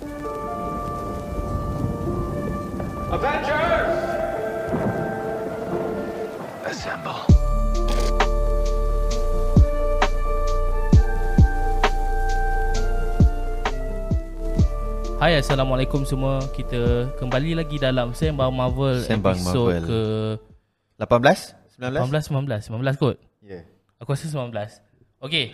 Avengers! Assemble. Hai Assalamualaikum semua Kita kembali lagi dalam Sembang Marvel Sembang episod Marvel. ke 18? 19? 18, 19 19 kot Yeah. Aku rasa 19 Okay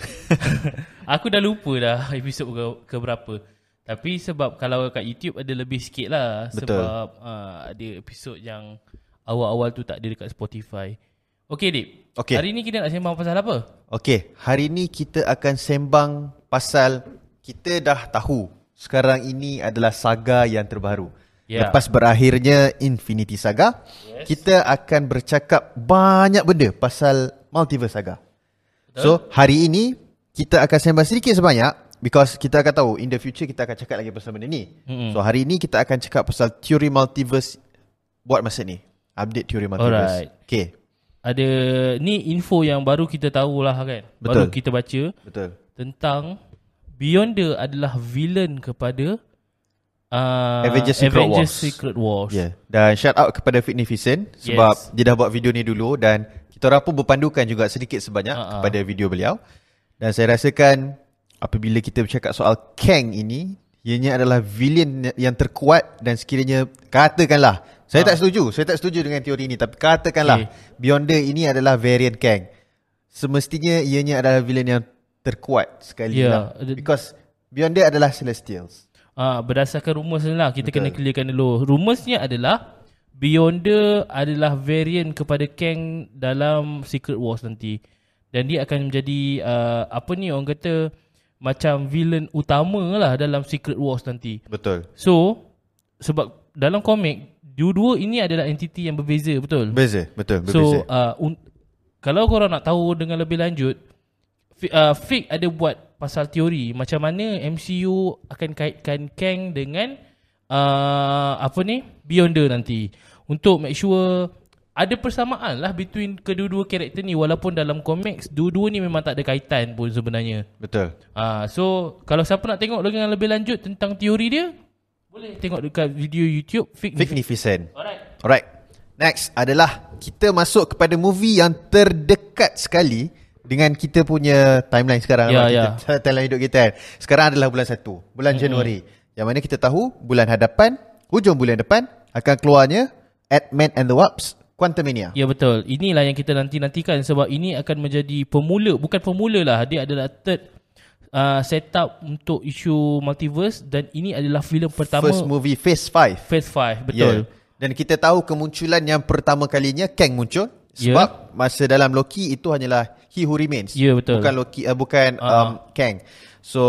Aku dah lupa dah episod ke, ke berapa Tapi sebab kalau kat YouTube ada lebih sikit lah Betul. Sebab uh, ada episod yang Awal-awal tu tak ada dekat Spotify Okay Dip Okey. Hari ni kita nak sembang pasal apa? Okay, hari ni kita akan sembang pasal kita dah tahu sekarang ini adalah saga yang terbaru. Ya. Lepas berakhirnya Infinity Saga, yes. kita akan bercakap banyak benda pasal Multiverse Saga. Betul. So, hari ini kita akan sembang sedikit sebanyak because kita akan tahu in the future kita akan cakap lagi pasal benda ni. Mm-mm. So, hari ini kita akan cakap pasal teori multiverse buat masa ni. Update teori multiverse. Alright. Okay, Ada Ni info yang baru kita tahulah kan Betul. Baru kita baca betul. tentang Beyonder adalah villain kepada uh, Avengers Secret Avengers Wars. Secret Wars. Yeah. Dan shout out kepada Fitnificent sebab Yes. dia dah buat video ni dulu dan kita orang pun berpandukan juga sedikit sebanyak uh-huh. kepada video beliau. Dan saya rasakan apabila kita bercakap soal Kang ini, ianya adalah villain yang terkuat dan sekiranya katakanlah saya Ha. tak setuju, saya tak setuju dengan teori ini tapi katakanlah Okay. Beyonder ini adalah variant Kang. Semestinya ianya adalah villain yang terkuat sekali Ya. lah. Because Beyonder adalah Celestials. Ah, berdasarkan rumours ni lah kita Betul. kena clearkan dulu. Rumorsnya adalah Beyonder adalah variant kepada Kang dalam Secret Wars nanti. Dan dia akan menjadi uh, apa ni orang kata macam villain utama lah dalam Secret Wars nanti. Betul. So sebab dalam komik dua-dua ini adalah entiti yang berbeza betul. Berbeza, betul, berbeza. So uh, un- kalau korang nak tahu dengan lebih lanjut Fi- uh, Fik ada buat pasal teori macam mana MCU akan kaitkan Kang dengan uh, apa ni Beyonder nanti untuk make sure ada persamaan lah between kedua-dua karakter ni walaupun dalam komiks dua-dua ni memang tak ada kaitan pun sebenarnya. Betul. Uh, so kalau siapa nak tengok dengan lebih lanjut tentang teori dia boleh tengok dekat video YouTube Magnificent. Alright. Alright. Next adalah kita masuk kepada movie yang terdekat sekali dengan kita punya timeline sekarang. Lah, ya. kita, Timeline hidup kita kan. Sekarang adalah bulan 1. Bulan mm-hmm. Januari. Yang mana kita tahu bulan hadapan, hujung bulan depan akan keluarnya Ant-Man and the Wasp Quantumania. Ya betul. Inilah yang kita nanti-nantikan sebab ini akan menjadi pemula, bukan pemula lah. Dia adalah third uh, setup untuk isu multiverse dan ini adalah filem pertama First movie Phase 5. Phase 5. Betul. Yeah. Dan kita tahu kemunculan yang pertama kalinya Kang muncul Ya. sebab masa dalam Loki itu hanyalah He Who Remains. Ya, betul. Bukan Loki uh, bukan Ah, um, Kang. So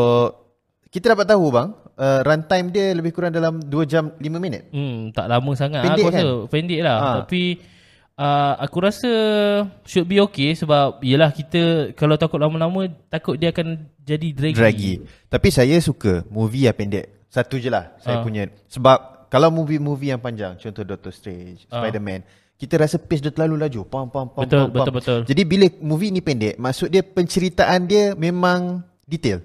kita dapat tahu bang, uh, runtime dia lebih kurang dalam 2 jam 5 minit. Hmm, tak lama sangat. Pendek aku rasa kan? pendek lah. Ha. Tapi uh, aku rasa should be okay sebab yelah kita kalau takut lama-lama takut dia akan jadi draggy. Draggy. Tapi saya suka movie yang pendek. Satu je lah saya Ah. punya. Sebab kalau movie-movie yang panjang, contoh Doctor Strange, Ah. Spider-Man, kita rasa pace dia terlalu laju. Pam pam pam Betul, pam, pam. betul, betul. Jadi bila movie ni pendek, maksud dia penceritaan dia memang detail.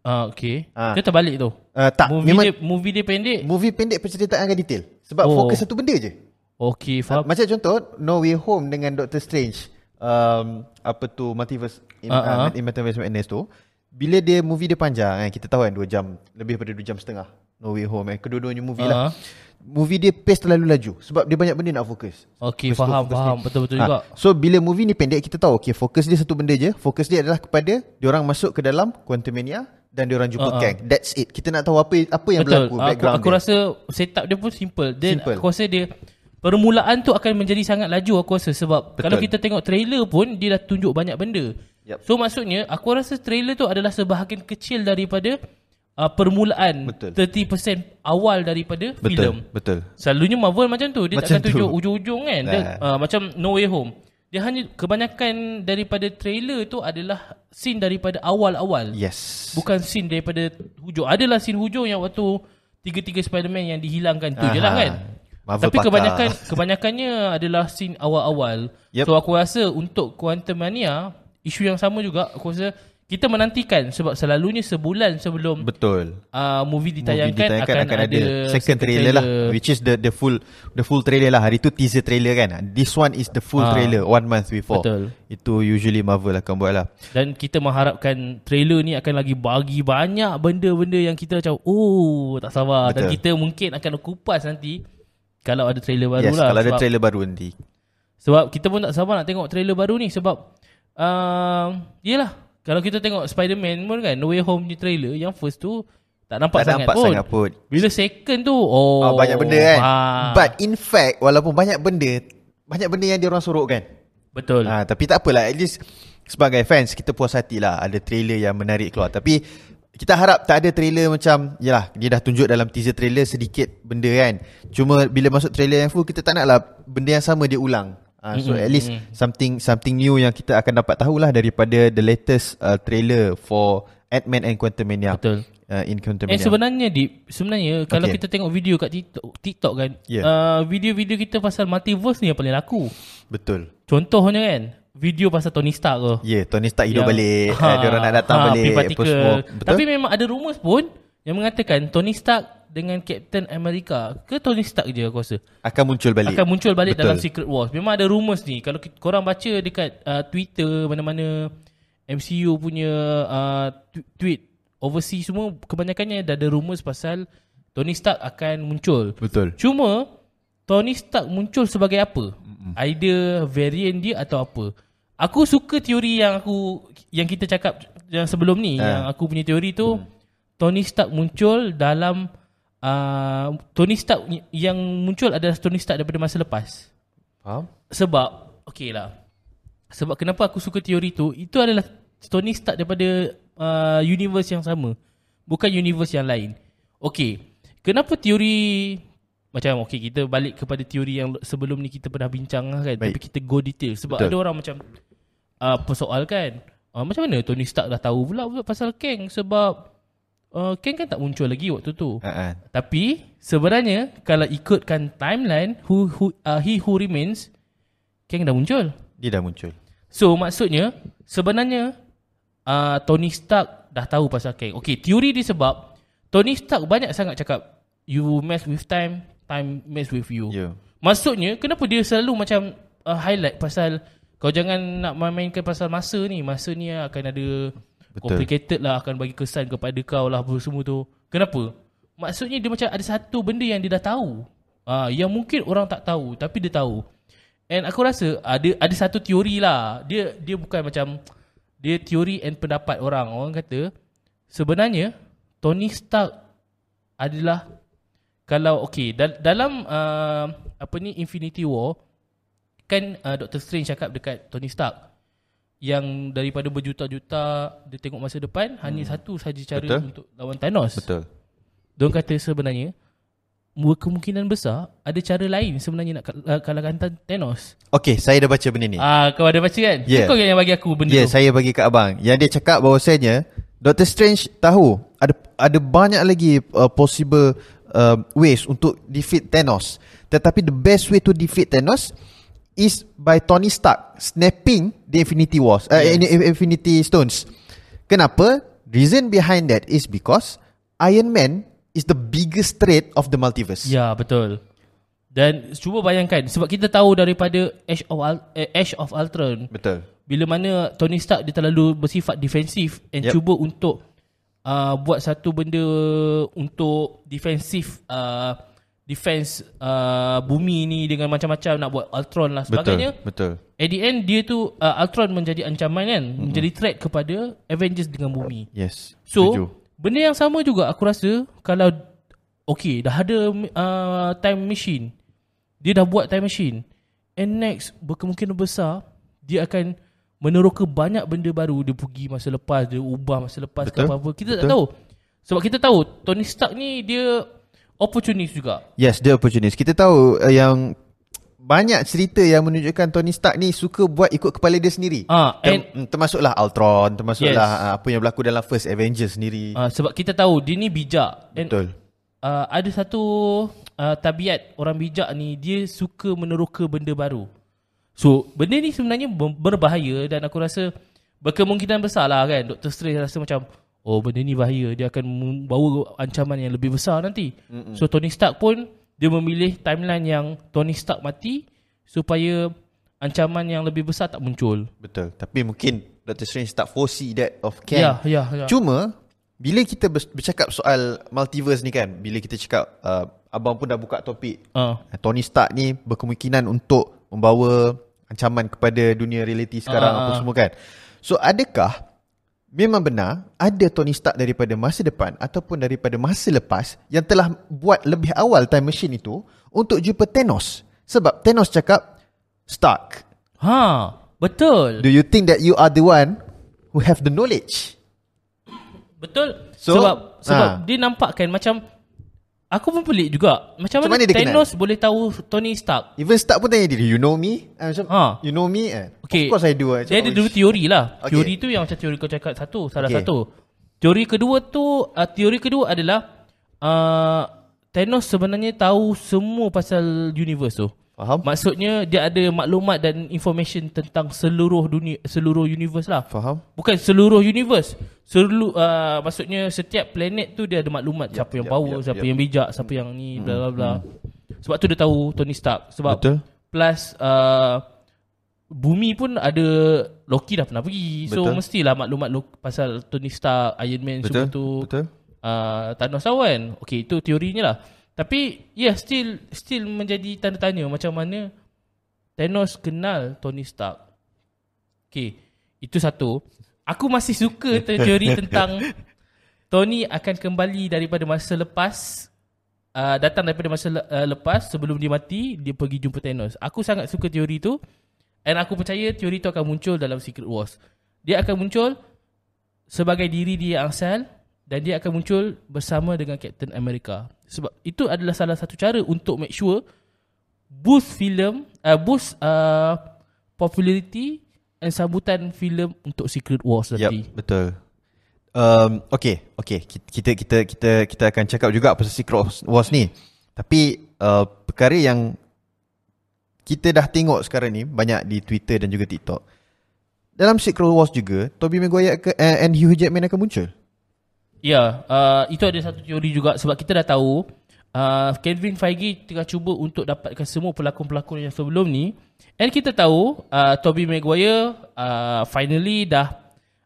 Ah, okay. Ah. Ke terbalik tu? Uh, tak, movie memang dia movie dia pendek. movie pendek penceritaan akan detail. Sebab Oh. fokus satu benda je. Okay, Uh, faham. macam contoh No Way Home dengan Doctor Strange. Um, apa tu Multiverse in, ah. uh, in Multiverse Madness tu. Bila dia movie dia panjang kan, kita tahu kan 2 jam, lebih daripada 2 jam setengah. No Way Home kan, kedua-duanya movie Ah. lah. Movie dia pace terlalu laju sebab dia banyak benda nak fokus. Okay, Fokus tu, faham, fokus faham. Betul-betul Ah, juga. So bila movie ni pendek kita tahu okay fokus dia satu benda je. Fokus dia adalah kepada diorang masuk ke dalam Quantumania dan diorang jumpa Ah, ah. Kang. That's it. Kita nak tahu apa apa yang Betul. berlaku Aku, background aku dia. rasa setup dia pun simple. Dan Simple. aku rasa dia permulaan tu akan menjadi sangat laju aku rasa sebab Betul. kalau kita tengok trailer pun dia dah tunjuk banyak benda. Yup. So maksudnya aku rasa trailer tu adalah sebahagian kecil daripada uh, permulaan Betul. 30% awal daripada filem. Betul. Selalunya Marvel macam tu Dia Macam takkan tunjuk tu. ujung-ujung kan dia, Nah. uh, Macam No Way Home Dia hanya Kebanyakan daripada trailer tu adalah Scene daripada awal-awal Yes. Bukan scene daripada hujung Adalah scene hujung yang waktu Tiga-tiga Spider-Man yang dihilangkan tu je lah Aha. kan Marvel Tapi pakar. kebanyakan Kebanyakannya adalah scene awal-awal Yep. So aku rasa untuk Quantum Mania Isu yang sama juga Aku rasa kita menantikan sebab selalunya sebulan sebelum Betul. uh, movie Movie ditayangkan, ditayangkan akan, ada, second trailer, lah which is the the full the full trailer lah hari tu teaser trailer kan this one is the full Ah. trailer one month before Betul. itu usually Marvel akan buat lah Dan kita mengharapkan trailer ni akan lagi bagi banyak benda-benda yang kita macam oh tak sabar dan Betul. kita mungkin akan kupas nanti kalau ada trailer baru yes lah kalau ada trailer baru nanti. Sebab kita pun tak sabar nak tengok trailer baru ni sebab uh, yelah. Kalau kita tengok Spider-Man pun kan No Way Home ni trailer yang first tu tak nampak tak sangat nampak pun. sangat pun. Bila second tu oh, oh, banyak benda kan. ah, but in fact walaupun banyak benda banyak benda yang dia orang sorok kan. Betul. Ha, tapi tak apalah At least Sebagai fans Kita puas hati lah Ada trailer yang menarik keluar. Tapi Kita harap tak ada trailer macam Yelah Dia dah tunjuk dalam teaser trailer Sedikit benda kan. Cuma bila masuk trailer yang full Kita tak nak lah Benda yang sama dia ulang. Ha, So Mm-mm, at least Something something new Yang kita akan dapat tahulah Daripada the latest uh, trailer For Ant-Man and Quantumania Betul. uh, In Eh Quantumania sebenarnya di sebenarnya kalau kita tengok video kat TikTok, TikTok kan, Yeah. uh, video-video kita pasal multiverse ni yang paling laku. Betul. Contohnya kan, video pasal Tony Stark tu. Ya yeah, Tony Stark hidup Yang- balik ha, Dia orang nak datang balik free apa semua. Betul Tapi memang ada rumours pun yang mengatakan Tony Stark dengan Captain America ke Tony Stark je aku rasa Akan muncul balik akan muncul balik Betul. dalam Secret Wars. Memang ada rumours ni. Kalau korang baca dekat uh, Twitter mana-mana MCU punya uh, tweet overseas semua kebanyakannya dah ada rumours pasal Tony Stark akan muncul. Betul Cuma Tony Stark muncul sebagai apa? Mm-mm. Either variant dia atau apa? Aku suka teori yang aku yang kita cakap yang sebelum ni, Ah. yang aku punya teori tu Tony Stark muncul dalam uh, Tony Stark yang muncul adalah Tony Stark daripada masa lepas. Faham? Sebab okey lah. Sebab kenapa aku suka teori tu? Itu adalah Tony Stark daripada uh, universe yang sama. Bukan universe yang lain. Okey. Kenapa teori macam okey kita balik kepada teori yang sebelum ni kita pernah bincang lah kan. Baik. Tapi kita go detail sebab Betul. ada orang macam uh, persoalkan uh, macam mana Tony Stark dah tahu pula pasal Kang sebab uh, Kang kan tak muncul lagi waktu tu. Ha. Tapi sebenarnya kalau ikutkan timeline who who uh, he who remains Kang dah muncul. Dia dah muncul So maksudnya sebenarnya uh, Tony Stark dah tahu pasal Kang. Okay, teori dia sebab Tony Stark banyak sangat cakap you mess with time, time mess with you. Ya Maksudnya kenapa dia selalu macam uh, highlight pasal kau jangan nak main-mainkan pasal masa ni. Masa ni akan ada Betul. complicated lah akan bagi kesan kepada kau lah apa semua tu. Kenapa? Maksudnya dia macam ada satu benda yang dia dah tahu. Ah yang mungkin orang tak tahu tapi dia tahu. And aku rasa ada ada satu teori lah. Dia dia bukan macam dia teori and pendapat orang. Orang kata sebenarnya Tony Stark adalah kalau okay dal- dalam uh, apa ni Infinity War kan uh, Doctor Strange cakap dekat Tony Stark yang daripada berjuta-juta dia tengok masa depan hmm. hanya satu saja cara Betul. untuk lawan Thanos. Betul Diorang kata sebenarnya kemungkinan besar ada cara lain sebenarnya nak uh, kalahkan Than- Thanos. Okay saya dah baca benda ni Ah kau ada baca kan? Yeah. Kau yang bagi aku benda Ya, yeah, tu. saya bagi kat abang. Yang dia cakap bahawasanya Doctor Strange tahu ada ada banyak lagi uh, possible uh, ways untuk defeat Thanos. Tetapi the best way to defeat Thanos is by Tony Stark snapping the Infinity Wars, uh, Yes. Infinity Stones. Kenapa? Reason behind that is because Iron Man is the biggest threat of the multiverse. Ya, betul. Dan cuba bayangkan sebab kita tahu daripada Ash of Al- eh, Ash of Ultron Betul. bila mana Tony Stark dia terlalu bersifat defensif and Yep. cuba untuk uh, buat satu benda untuk defensif uh, defense uh, bumi ni dengan macam-macam nak buat Ultron lah sebagainya. Betul. Betul. At the end dia tu uh, Ultron menjadi ancaman kan, mm-hmm. menjadi threat kepada Avengers dengan bumi. Yes. So Setuju. benda yang sama juga aku rasa kalau okay dah ada uh, time machine. Dia dah buat time machine. And next berkemungkinan besar dia akan meneroka banyak benda baru dia pergi masa lepas dia ubah masa lepas ke Betul. apa-apa. Kita tak Betul. tahu. Sebab kita tahu Tony Stark ni dia opportunist juga. Yes, dia opportunist. Kita tahu uh, yang banyak cerita yang menunjukkan Tony Stark ni suka buat ikut kepala dia sendiri. Ah, Ter- and mm, termasuklah Ultron, termasuklah Yes. uh, apa yang berlaku dalam First Avengers sendiri. uh, sebab kita tahu dia ni bijak. And Betul. uh, ada satu uh, tabiat orang bijak ni dia suka meneroka benda baru. So benda ni sebenarnya ber- berbahaya dan aku rasa berkemungkinan besar lah kan Dr. Strange rasa macam oh benda ni bahaya dia akan membawa ancaman yang lebih besar nanti. Mm-mm. So Tony Stark pun dia memilih timeline yang Tony Stark mati supaya ancaman yang lebih besar tak muncul. Betul. Tapi mungkin Dr. Strange tak foresee that of Kang. Ya, ya, ya. Cuma bila kita bercakap soal multiverse ni kan, bila kita cakap uh, abang pun dah buka topik. Uh. Tony Stark ni berkemungkinan untuk membawa ancaman kepada dunia realiti sekarang uh, apa semua kan. So adakah memang benar ada Tony Stark daripada masa depan ataupun daripada masa lepas yang telah buat lebih awal time machine itu untuk jumpa Thanos? Sebab Thanos cakap Stark. Ha, betul. Do you think that you are the one who have the knowledge? Betul. So, sebab sebab ha. dia nampakkan macam aku pun pelik juga. Macam, macam mana, mana Thanos kenal? boleh tahu Tony Stark? Even Stark pun tanya dia, you know me? Uh, macam, ha. You know me? Uh, okay. Of course I do. Macam, dia ada dua teori lah. Okay. Teori tu yang macam teori kau cakap satu, salah okay. satu. Teori kedua tu, uh, teori kedua adalah uh, Thanos sebenarnya tahu semua pasal universe tu. Faham? Maksudnya dia ada maklumat dan information tentang seluruh dunia seluruh universe lah. Faham? Bukan seluruh universe. Seluruh uh, maksudnya setiap planet tu dia ada maklumat yep, siapa yang yep, power, yep, siapa yep. yang bijak, siapa yang ni bla bla bla. Hmm. Sebab tu dia tahu Tony Stark sebab Betul. plus uh, bumi pun ada Loki dah pernah pergi. So Betul. mestilah maklumat pasal Tony Stark, Iron Man Betul. semua tu. Betul. Uh, Thanos awan. Okey itu teorinya lah. Tapi yeah still still menjadi tanda tanya macam mana Thanos kenal Tony Stark. Okay, itu satu. Aku masih suka teori tentang Tony akan kembali daripada masa lepas uh, datang daripada masa le- uh, lepas sebelum dia mati dia pergi jumpa Thanos. Aku sangat suka teori tu and aku percaya teori tu akan muncul dalam Secret Wars. Dia akan muncul sebagai diri dia asal dan dia akan muncul bersama dengan Captain America. Sebab itu adalah salah satu cara untuk make sure boost film, uh, boost uh, popularity dan sambutan filem untuk Secret Wars nanti. Yep, betul. Um, okay, okay. Kita kita kita kita akan cakap juga pasal Secret Wars ni. Tapi uh, perkara yang kita dah tengok sekarang ni banyak di Twitter dan juga TikTok. Dalam Secret Wars juga, Tobey Maguire uh, and Hugh Jackman akan muncul. Ya, uh, itu ada satu teori juga sebab kita dah tahu uh, Kevin Feige tengah cuba untuk dapatkan semua pelakon-pelakon yang sebelum ni. And kita tahu uh, Tobey Maguire uh, finally dah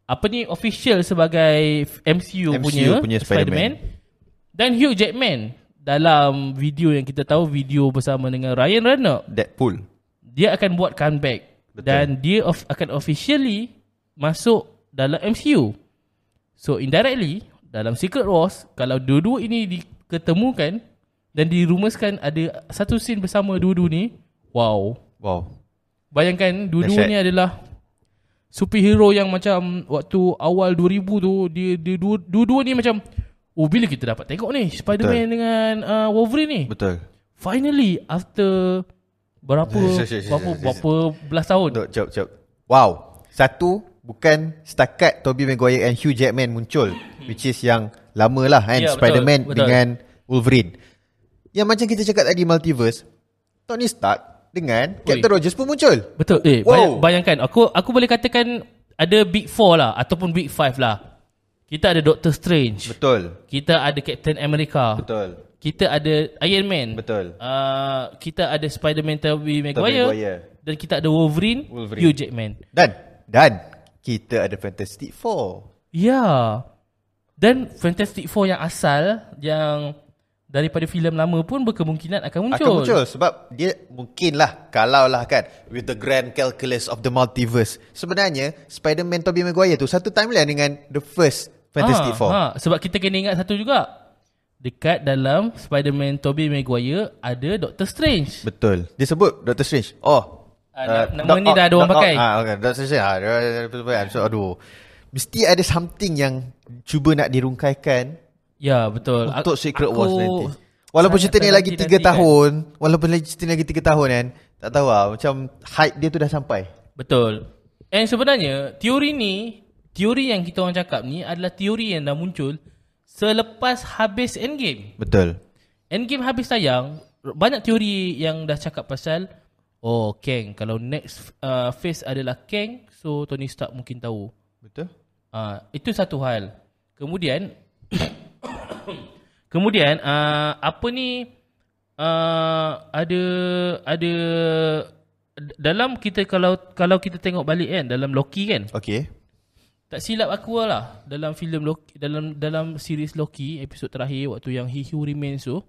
apa ni official sebagai MCU, MCU punya, punya Spider-Man. Dan Hugh Jackman dalam video yang kita tahu video bersama dengan Ryan Reynolds Deadpool. Dia akan buat comeback Betul. dan dia of, akan officially masuk dalam MCU. So indirectly dalam Secret Wars kalau dua-dua ini diketemukan dan dirumuskan ada satu scene bersama dua-dua ni wow. Wow. Bayangkan dua-dua ni adalah superhero yang macam waktu awal 2000 tu dia, dia dua-dua ni macam oh bila kita dapat tengok ni? Spider-Man betul. dengan uh, Wolverine ni? Betul. Finally after berapa berapa berapa belas tahun? Jap jap wow. Satu bukan setakat Tobey Maguire and Hugh Jackman muncul hmm. which is yang lama lah kan yeah, Spider-Man betul, betul. dengan Wolverine. Yang macam kita cakap tadi multiverse Tony Stark dengan Oi. Captain Rogers pun muncul. Betul. Eh wow. bayangkan aku aku boleh katakan ada Big Four lah ataupun Big Five lah. Kita ada Doctor Strange. Betul. Kita ada Captain America. Betul. Kita ada Iron Man. Betul. Uh, kita ada Spider-Man Tobey Maguire. Maguire. Dan kita ada Wolverine, Wolverine. Hugh Jackman. Dan dan kita ada Fantastic Four. Ya. Dan Fantastic Four yang asal yang daripada filem lama pun berkemungkinan akan muncul. Akan muncul sebab dia mungkinlah kalau lah kan with the grand calculus of the multiverse. Sebenarnya Spider-Man Tobey Maguire tu satu timeline dengan the first Fantastic ha, Four. Ha, sebab kita kena ingat satu juga. Dekat dalam Spider-Man Tobey Maguire ada Doctor Strange. Betul. Dia sebut Doctor Strange. Oh, Uh, nama ni dah ada orang pakai. Ah, okay. Dah selesai. Ah, so, aduh. Mesti ada something yang cuba nak dirungkaikan. Ya, betul. Untuk Secret Wars nanti. Walaupun cerita ni lagi 3 tahun, kan? walaupun cerita ni lagi 3 tahun kan, tak tahu lah. Macam hype dia tu dah sampai. Betul. And sebenarnya, teori ni, teori yang kita orang cakap ni adalah teori yang dah muncul selepas habis Endgame. Betul. Endgame habis tayang, banyak teori yang dah cakap pasal Oh Kang Kalau next uh, phase adalah Kang So Tony Stark mungkin tahu Betul? Uh, itu satu hal. Kemudian kemudian uh, apa ni uh, ada ada dalam kita kalau kalau kita tengok balik kan dalam Loki kan Okay. tak silap aku lah dalam filem Loki dalam dalam series Loki episod terakhir waktu yang He Who Remains tu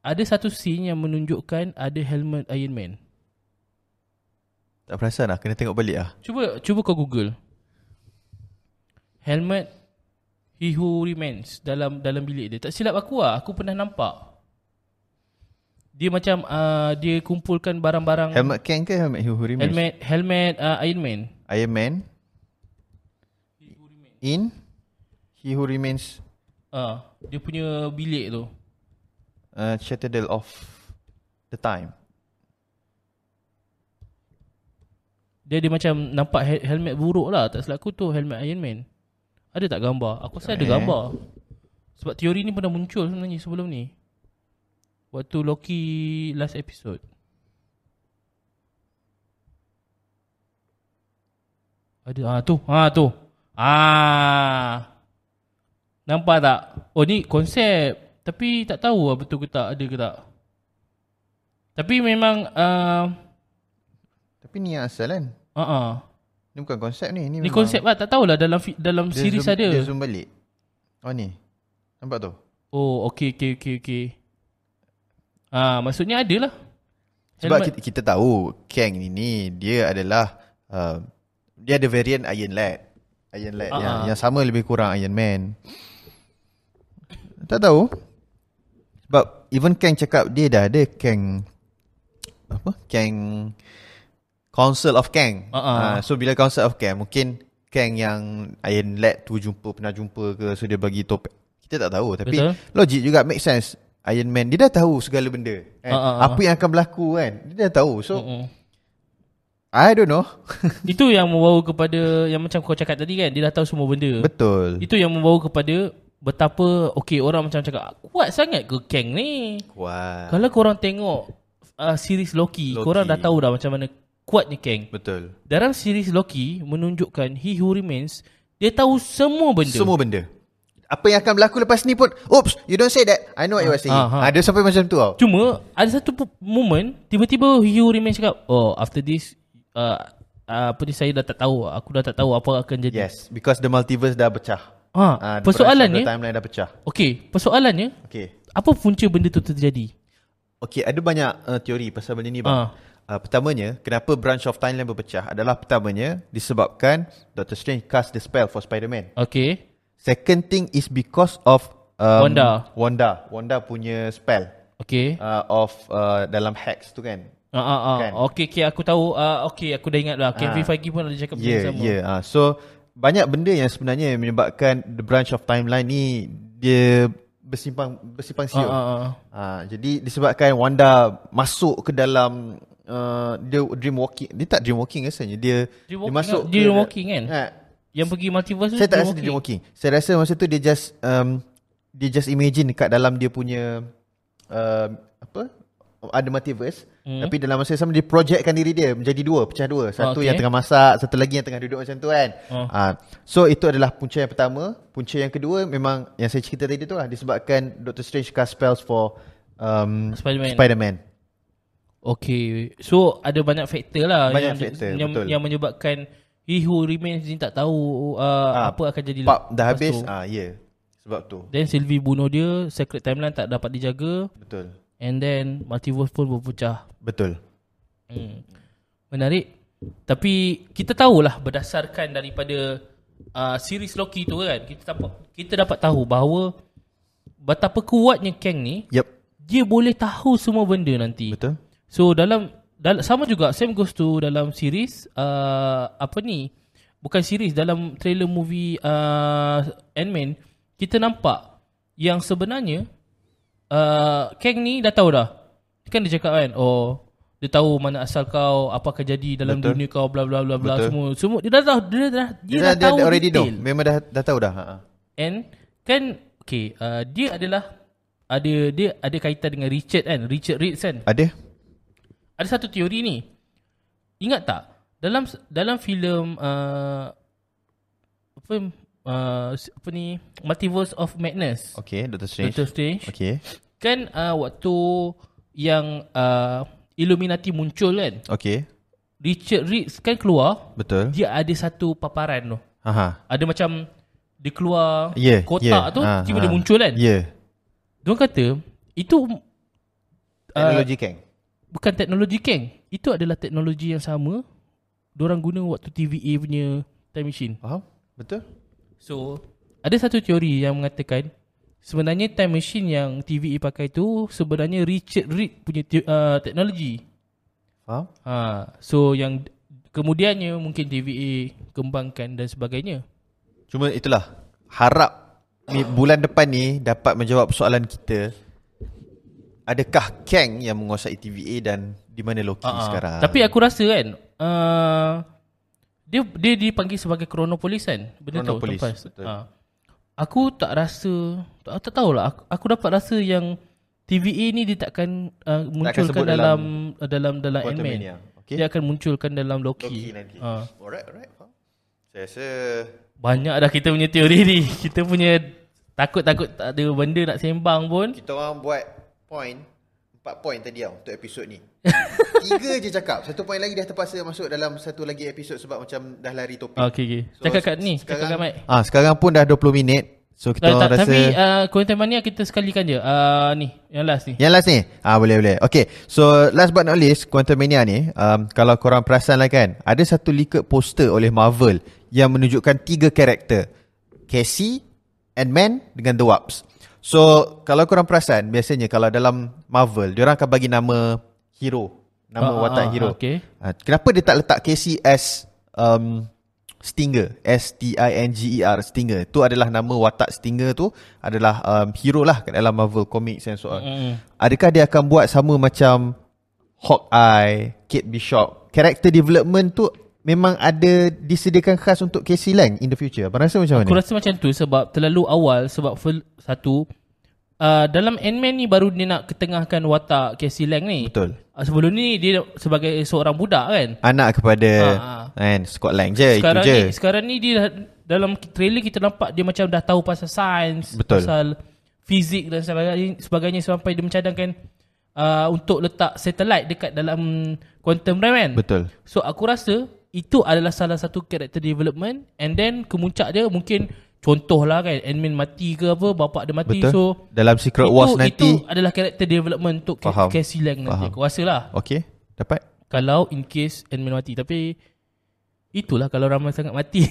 ada satu scene yang menunjukkan ada helmet Iron Man. Tak perasan lah. Kena tengok balik lah. Cuba cuba kau Google. Helmet He Who Remains dalam dalam bilik dia. Tak silap aku lah, aku pernah nampak. Dia macam uh, dia kumpulkan barang-barang Helmet Kang ke helmet He Who Remains? helmet helmet uh, Iron Man. Iron Man. In He Who Remains Uh, dia punya bilik tu. uh, Citadel of the Time. Dia dia macam nampak he- helmet buruk lah. Tak silap aku tu helmet Iron Man. Ada tak gambar? Aku rasa ada Eh. gambar. Sebab teori ni pernah muncul sebenarnya sebelum ni. Waktu Loki last episode. Ada ah tu, ah tu. Ah. Nampak tak? Oh ni konsep. Tapi tak tahu lah betul ke tak, ada ke tak. Tapi memang uh, Tapi ni yang asal kan? Uh, uh, Ni bukan konsep ni. Ni, Ni konsep lah tak tahulah dalam dalam dia series zoom, ada. Dia zoom balik. Oh ni. Nampak tu? Oh okey okey okey okey. Ah maksudnya ada lah. Sebab Helmet- kita, kita tahu Kang ini dia adalah uh, dia ada variant Iron Lad. Iron Lad Ah, yang, ah. yang sama lebih kurang Iron Man. Tak tahu. Sebab even Kang cakap dia dah ada Kang apa? Kang Council of Kang. Ah, ah. Uh, so bila Council of Kang mungkin Kang yang Iron Lad tu jumpa pernah jumpa ke so dia bagi topik. Kita tak tahu tapi Betul. logik juga make sense. Iron Man dia dah tahu segala benda. Kan? Ah, ah. Apa yang akan berlaku kan. Dia dah tahu. So Mm-mm. I don't know. Itu yang membawa kepada yang macam kau cakap tadi kan dia dah tahu semua benda. Betul. Itu yang membawa kepada betapa okey orang macam cakap kuat sangat ke Kang ni. Kuat. Kalau korang tengok uh, series Loki, Loki. korang dah tahu dah macam mana kuatnya Kang. Betul. Dalam series Loki menunjukkan He Who Remains dia tahu semua benda. Semua benda. Apa yang akan berlaku lepas ni pun, oops, you don't say that. I know what you are saying. ah, ah. Ah, dia sampai macam tu tau. Cuma ada satu moment tiba-tiba He Who Remains cakap, "Oh, after this uh, uh, apa ni saya dah tak tahu. Aku dah tak tahu apa akan jadi." Yes, because the multiverse dah pecah. Ha, Ah, the persoalannya, timeline dah pecah. okey, persoalannya Okay. apa punca benda tu terjadi? Okay, ada banyak uh, teori pasal benda ni bang. Uh, pertamanya, kenapa branch of timeline berpecah adalah pertamanya disebabkan Doctor Strange cast the spell for Spider-Man. Okey. Second thing is because of um, Wanda. Wanda. Wanda punya spell Okey. uh, of uh, dalam hex tu kan. Ah ah ah. Kan? Okey okey aku tahu uh, okey aku dah ingat lah. Kevin Ah. Feige pun ada cakap benda yeah, sama. Yeah. Uh, so banyak benda yang sebenarnya menyebabkan the branch of timeline ni dia bersimpang bersimpang Ah siur. ah ah. Uh, jadi disebabkan Wanda masuk ke dalam uh, dia dream walking. Dia tak dream walking rasanya. Dia Dream dia masuk kan? Dream walking kan? Ha, Yang pergi multiverse tu saya tak dia rasa dia dream walking. Saya rasa masa tu dia just um, dia just imagine dekat dalam dia punya uh, apa? Ada multiverse Hmm. Tapi dalam masa yang sama Dia projectkan diri dia Menjadi dua Pecah dua Satu Okay. yang tengah masak Satu lagi yang tengah duduk macam tu kan Oh. Ah, So itu adalah punca yang pertama Punca yang kedua Memang yang saya cerita tadi tu lah Disebabkan Doctor Strange cast spells for um, Spider-Man. Spider-Man Okey. So ada banyak faktor lah Banyak yang, faktor, yang, betul. yang menyebabkan He Who Remains ni tak tahu uh, Ah, apa akan jadi Pub dah habis tu. ah, Ya yeah. Sebab tu Then Sylvie bunuh dia, secret timeline tak dapat dijaga Betul and then multiverse pun berpecah. Betul Hmm. Menarik. Tapi kita tahulah berdasarkan daripada uh, series Loki tu kan, kita dapat kita dapat tahu bahawa betapa kuatnya Kang ni, Yep dia boleh tahu semua benda nanti. Betul So dalam, dalam sama juga same goes to dalam series uh, apa ni? Bukan series dalam trailer movie uh, Ant-Man kita nampak yang sebenarnya uh, Kang ni dah tahu dah. Kan dia cakap kan, oh dia tahu mana asal kau, apa akan jadi dalam Betul. dunia kau bla bla bla bla semua. Semua dia dah tahu dia dah dia, Dia, dah, dah, tahu dia already know detail. Memang dah, dah tahu dah ha. And kan okay, uh, dia adalah ada dia ada kaitan dengan Richard kan, Richard Reed kan. Ada Ada satu teori ni. Ingat tak? Dalam dalam filem uh, apa uh, apa ni Multiverse of Madness. Okay, Doctor Strange. Doctor Strange. Okay. Kan uh, waktu yang uh, Illuminati muncul kan. Okay. Richard Reed kan keluar, Betul. dia ada satu paparan tu. Aha. Ada macam dia keluar Yeah, kotak yeah. tu, Ah, tiba ah. dia muncul kan. Ya. Yeah. Diorang kata itu uh, Teknologi Kang. Bukan teknologi Kang. Itu adalah teknologi yang sama Diorang guna waktu TVA punya time machine. Faham? Betul? So, ada satu teori yang mengatakan sebenarnya time machine yang TVA pakai tu sebenarnya Richard Reed punya te- uh, teknologi. Faham? Ha, so yang kemudiannya mungkin TVA kembangkan dan sebagainya. Cuma itulah harap ni bulan depan ni dapat menjawab soalan kita. Adakah Kang yang menguasai TVA dan di mana Loki Ah, ah. sekarang? Tapi aku rasa kan uh, dia dia dipanggil sebagai Chronopolis kan. Benda Chronopolis, tu tempat. betul. Ha. Aku tak rasa tak, tak tahulah aku, aku dapat rasa yang TVA ni dia takkan uh, munculkan sebut dalam dalam dalam Quantum Ant-Man. Okay. Dia akan munculkan dalam Loki. Loki nanti. Ha. Alright, alright. Faham? Saya rasa Banyak dah kita punya teori ni. Kita punya takut-takut tak ada benda nak sembang pun. kita orang buat point empat point tadi tau untuk episod ni. Tiga je cakap. Satu point lagi dah terpaksa masuk dalam satu lagi episod sebab macam dah lari topik. Okay, okay. So, Cakap kat ni. Cakap sekarang- kat mic. Ah, sekarang pun dah 20 minit. So kita Tak, rasa tapi uh, Quantum Mania kita sekalikan je. Uh, ni, yang last ni. Yang last ni ah Boleh boleh Okay So last but not least Quantum Mania ni um, Kalau korang perasan lah kan Ada satu leaked poster oleh Marvel Yang menunjukkan tiga karakter Cassie Ant-Man Dengan The Wasp So Kalau korang perasan Biasanya kalau dalam Marvel Diorang akan bagi nama Hero. Nama Ah, watak ah, hero. okay. Ah, Kenapa dia tak letak Casey as um, Stinger? S-T-I-N-G-E-R Stinger. Tu adalah nama watak Stinger tu Adalah um, hero lah Kat dalam Marvel Comics and so on. Mm. Adakah dia akan buat sama macam Hawkeye Kate Bishop? Character development tu Memang ada disediakan khas untuk Casey Lang in the future Abang rasa macam Aku mana? rasa macam tu sebab terlalu awal sebab fil- satu uh, dalam Ant-Man ni baru dia nak ketengahkan watak Casey Lang ni. Betul Uh, sebelum ni dia sebagai seorang budak kan. Anak kepada Ah, ah. kan, Scott Lang je sekarang Itu je ni sekarang ni dia dah- dalam trailer kita nampak dia macam dah tahu pasal sains, Betul. pasal fizik dan sebagainya, sebagainya sampai dia mencadangkan uh, untuk letak satellite dekat dalam quantum realm kan. Betul So aku rasa itu adalah salah satu character development. And then kemuncak dia mungkin contohlah kan Ant-Man mati ke apa bapak dia mati Betul. so Dalam Secret itu, Wars nanti itu adalah character development untuk Faham. Cassie Lang nanti. Faham. aku rasa lah. Okay Dapat? Kalau in case Ant-Man mati. Tapi itulah kalau ramai sangat mati.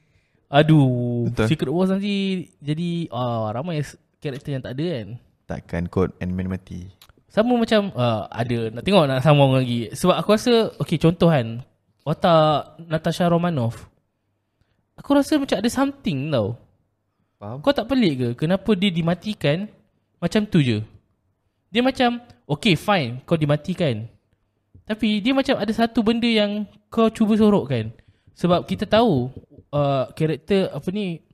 Aduh Betul. Secret Wars nanti jadi ah ramai karakter yang tak ada kan. Takkan kot Ant-Man mati. Sama macam uh, ada. Nak tengok nak sambung lagi. Sebab aku rasa okey contoh kan watak Natasha Romanoff. Aku rasa macam ada something tau. Faham? kau tak pelik ke? Kenapa dia dimatikan? Macam tu je. Dia macam okay fine kau dimatikan. Tapi dia macam ada satu benda yang kau cuba sorokkan. Sebab kita tahu uh, karakter apa ni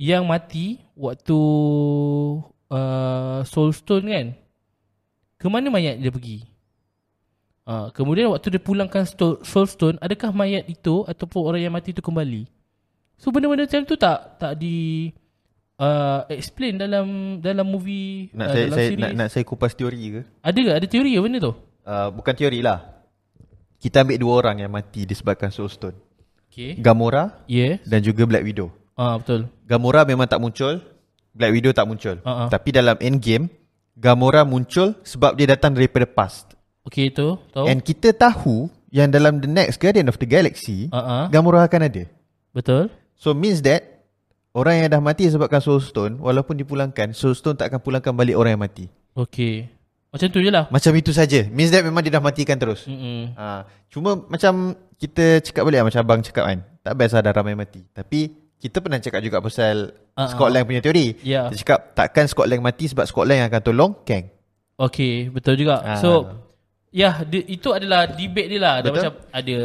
yang mati waktu uh, Soulstone kan. Ke mana mayat dia pergi Uh, kemudian waktu dia pulangkan sto- Soulstone Adakah mayat itu Ataupun orang yang mati itu kembali? So benda-benda macam tu tak Tak di uh, Explain dalam Dalam movie Nak uh, saya, dalam saya series. nak, nak saya kupas teori ke? Ada ke? Ada teori ke benda tu? Uh, bukan teori lah. Kita ambil dua orang yang mati disebabkan Soulstone Okay Gamora Yeah dan juga Black Widow. Ah Betul. Gamora memang tak muncul Black Widow tak muncul. Ah. Tapi dalam Endgame Gamora muncul sebab dia datang daripada past Okay tu Tahu? And kita tahu Yang dalam the next Guardian of the Galaxy ah. Gamora akan ada. Betul. So means that Orang yang dah mati sebabkan Soulstone Walaupun dipulangkan Soulstone tak akan pulangkan balik orang yang mati. Okay Macam tu je lah. Macam itu saja. Means that memang dia dah matikan terus. Ha, Cuma macam Kita cakap balik lah Macam abang cakap kan Tak best lah dah ramai mati. Tapi Kita pernah cakap juga pasal Ah, Scott Lang punya teori. Ya. Kita cakap Takkan Scott Lang mati Sebab Scott Lang yang akan tolong Kang. Okay Betul juga. Ah. So Ya dia, Itu adalah debate dia lah Ada macam Ada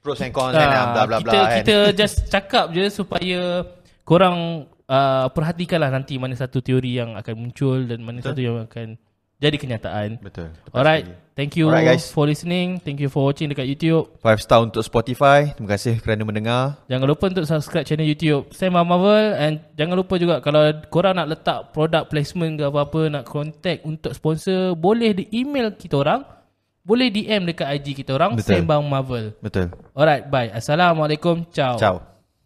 Pros and cons kan Ah, Bla bla bla kita, kan Kita just cakap je supaya korang uh, perhatikanlah nanti mana satu teori yang akan muncul dan mana Betul. satu yang akan jadi kenyataan. Betul. Tepat Alright, sekali. thank you Alright, guys. for listening. Thank you for watching dekat YouTube. Five star untuk Spotify. Terima kasih kerana mendengar. Jangan lupa untuk subscribe channel YouTube Sembang Marvel and jangan lupa juga kalau korang nak letak product placement ke apa-apa nak contact untuk sponsor boleh di email kita orang boleh DM dekat IG kita orang Betul. Sembang Marvel. Betul. Alright, bye. Assalamualaikum. Ciao. Ciao.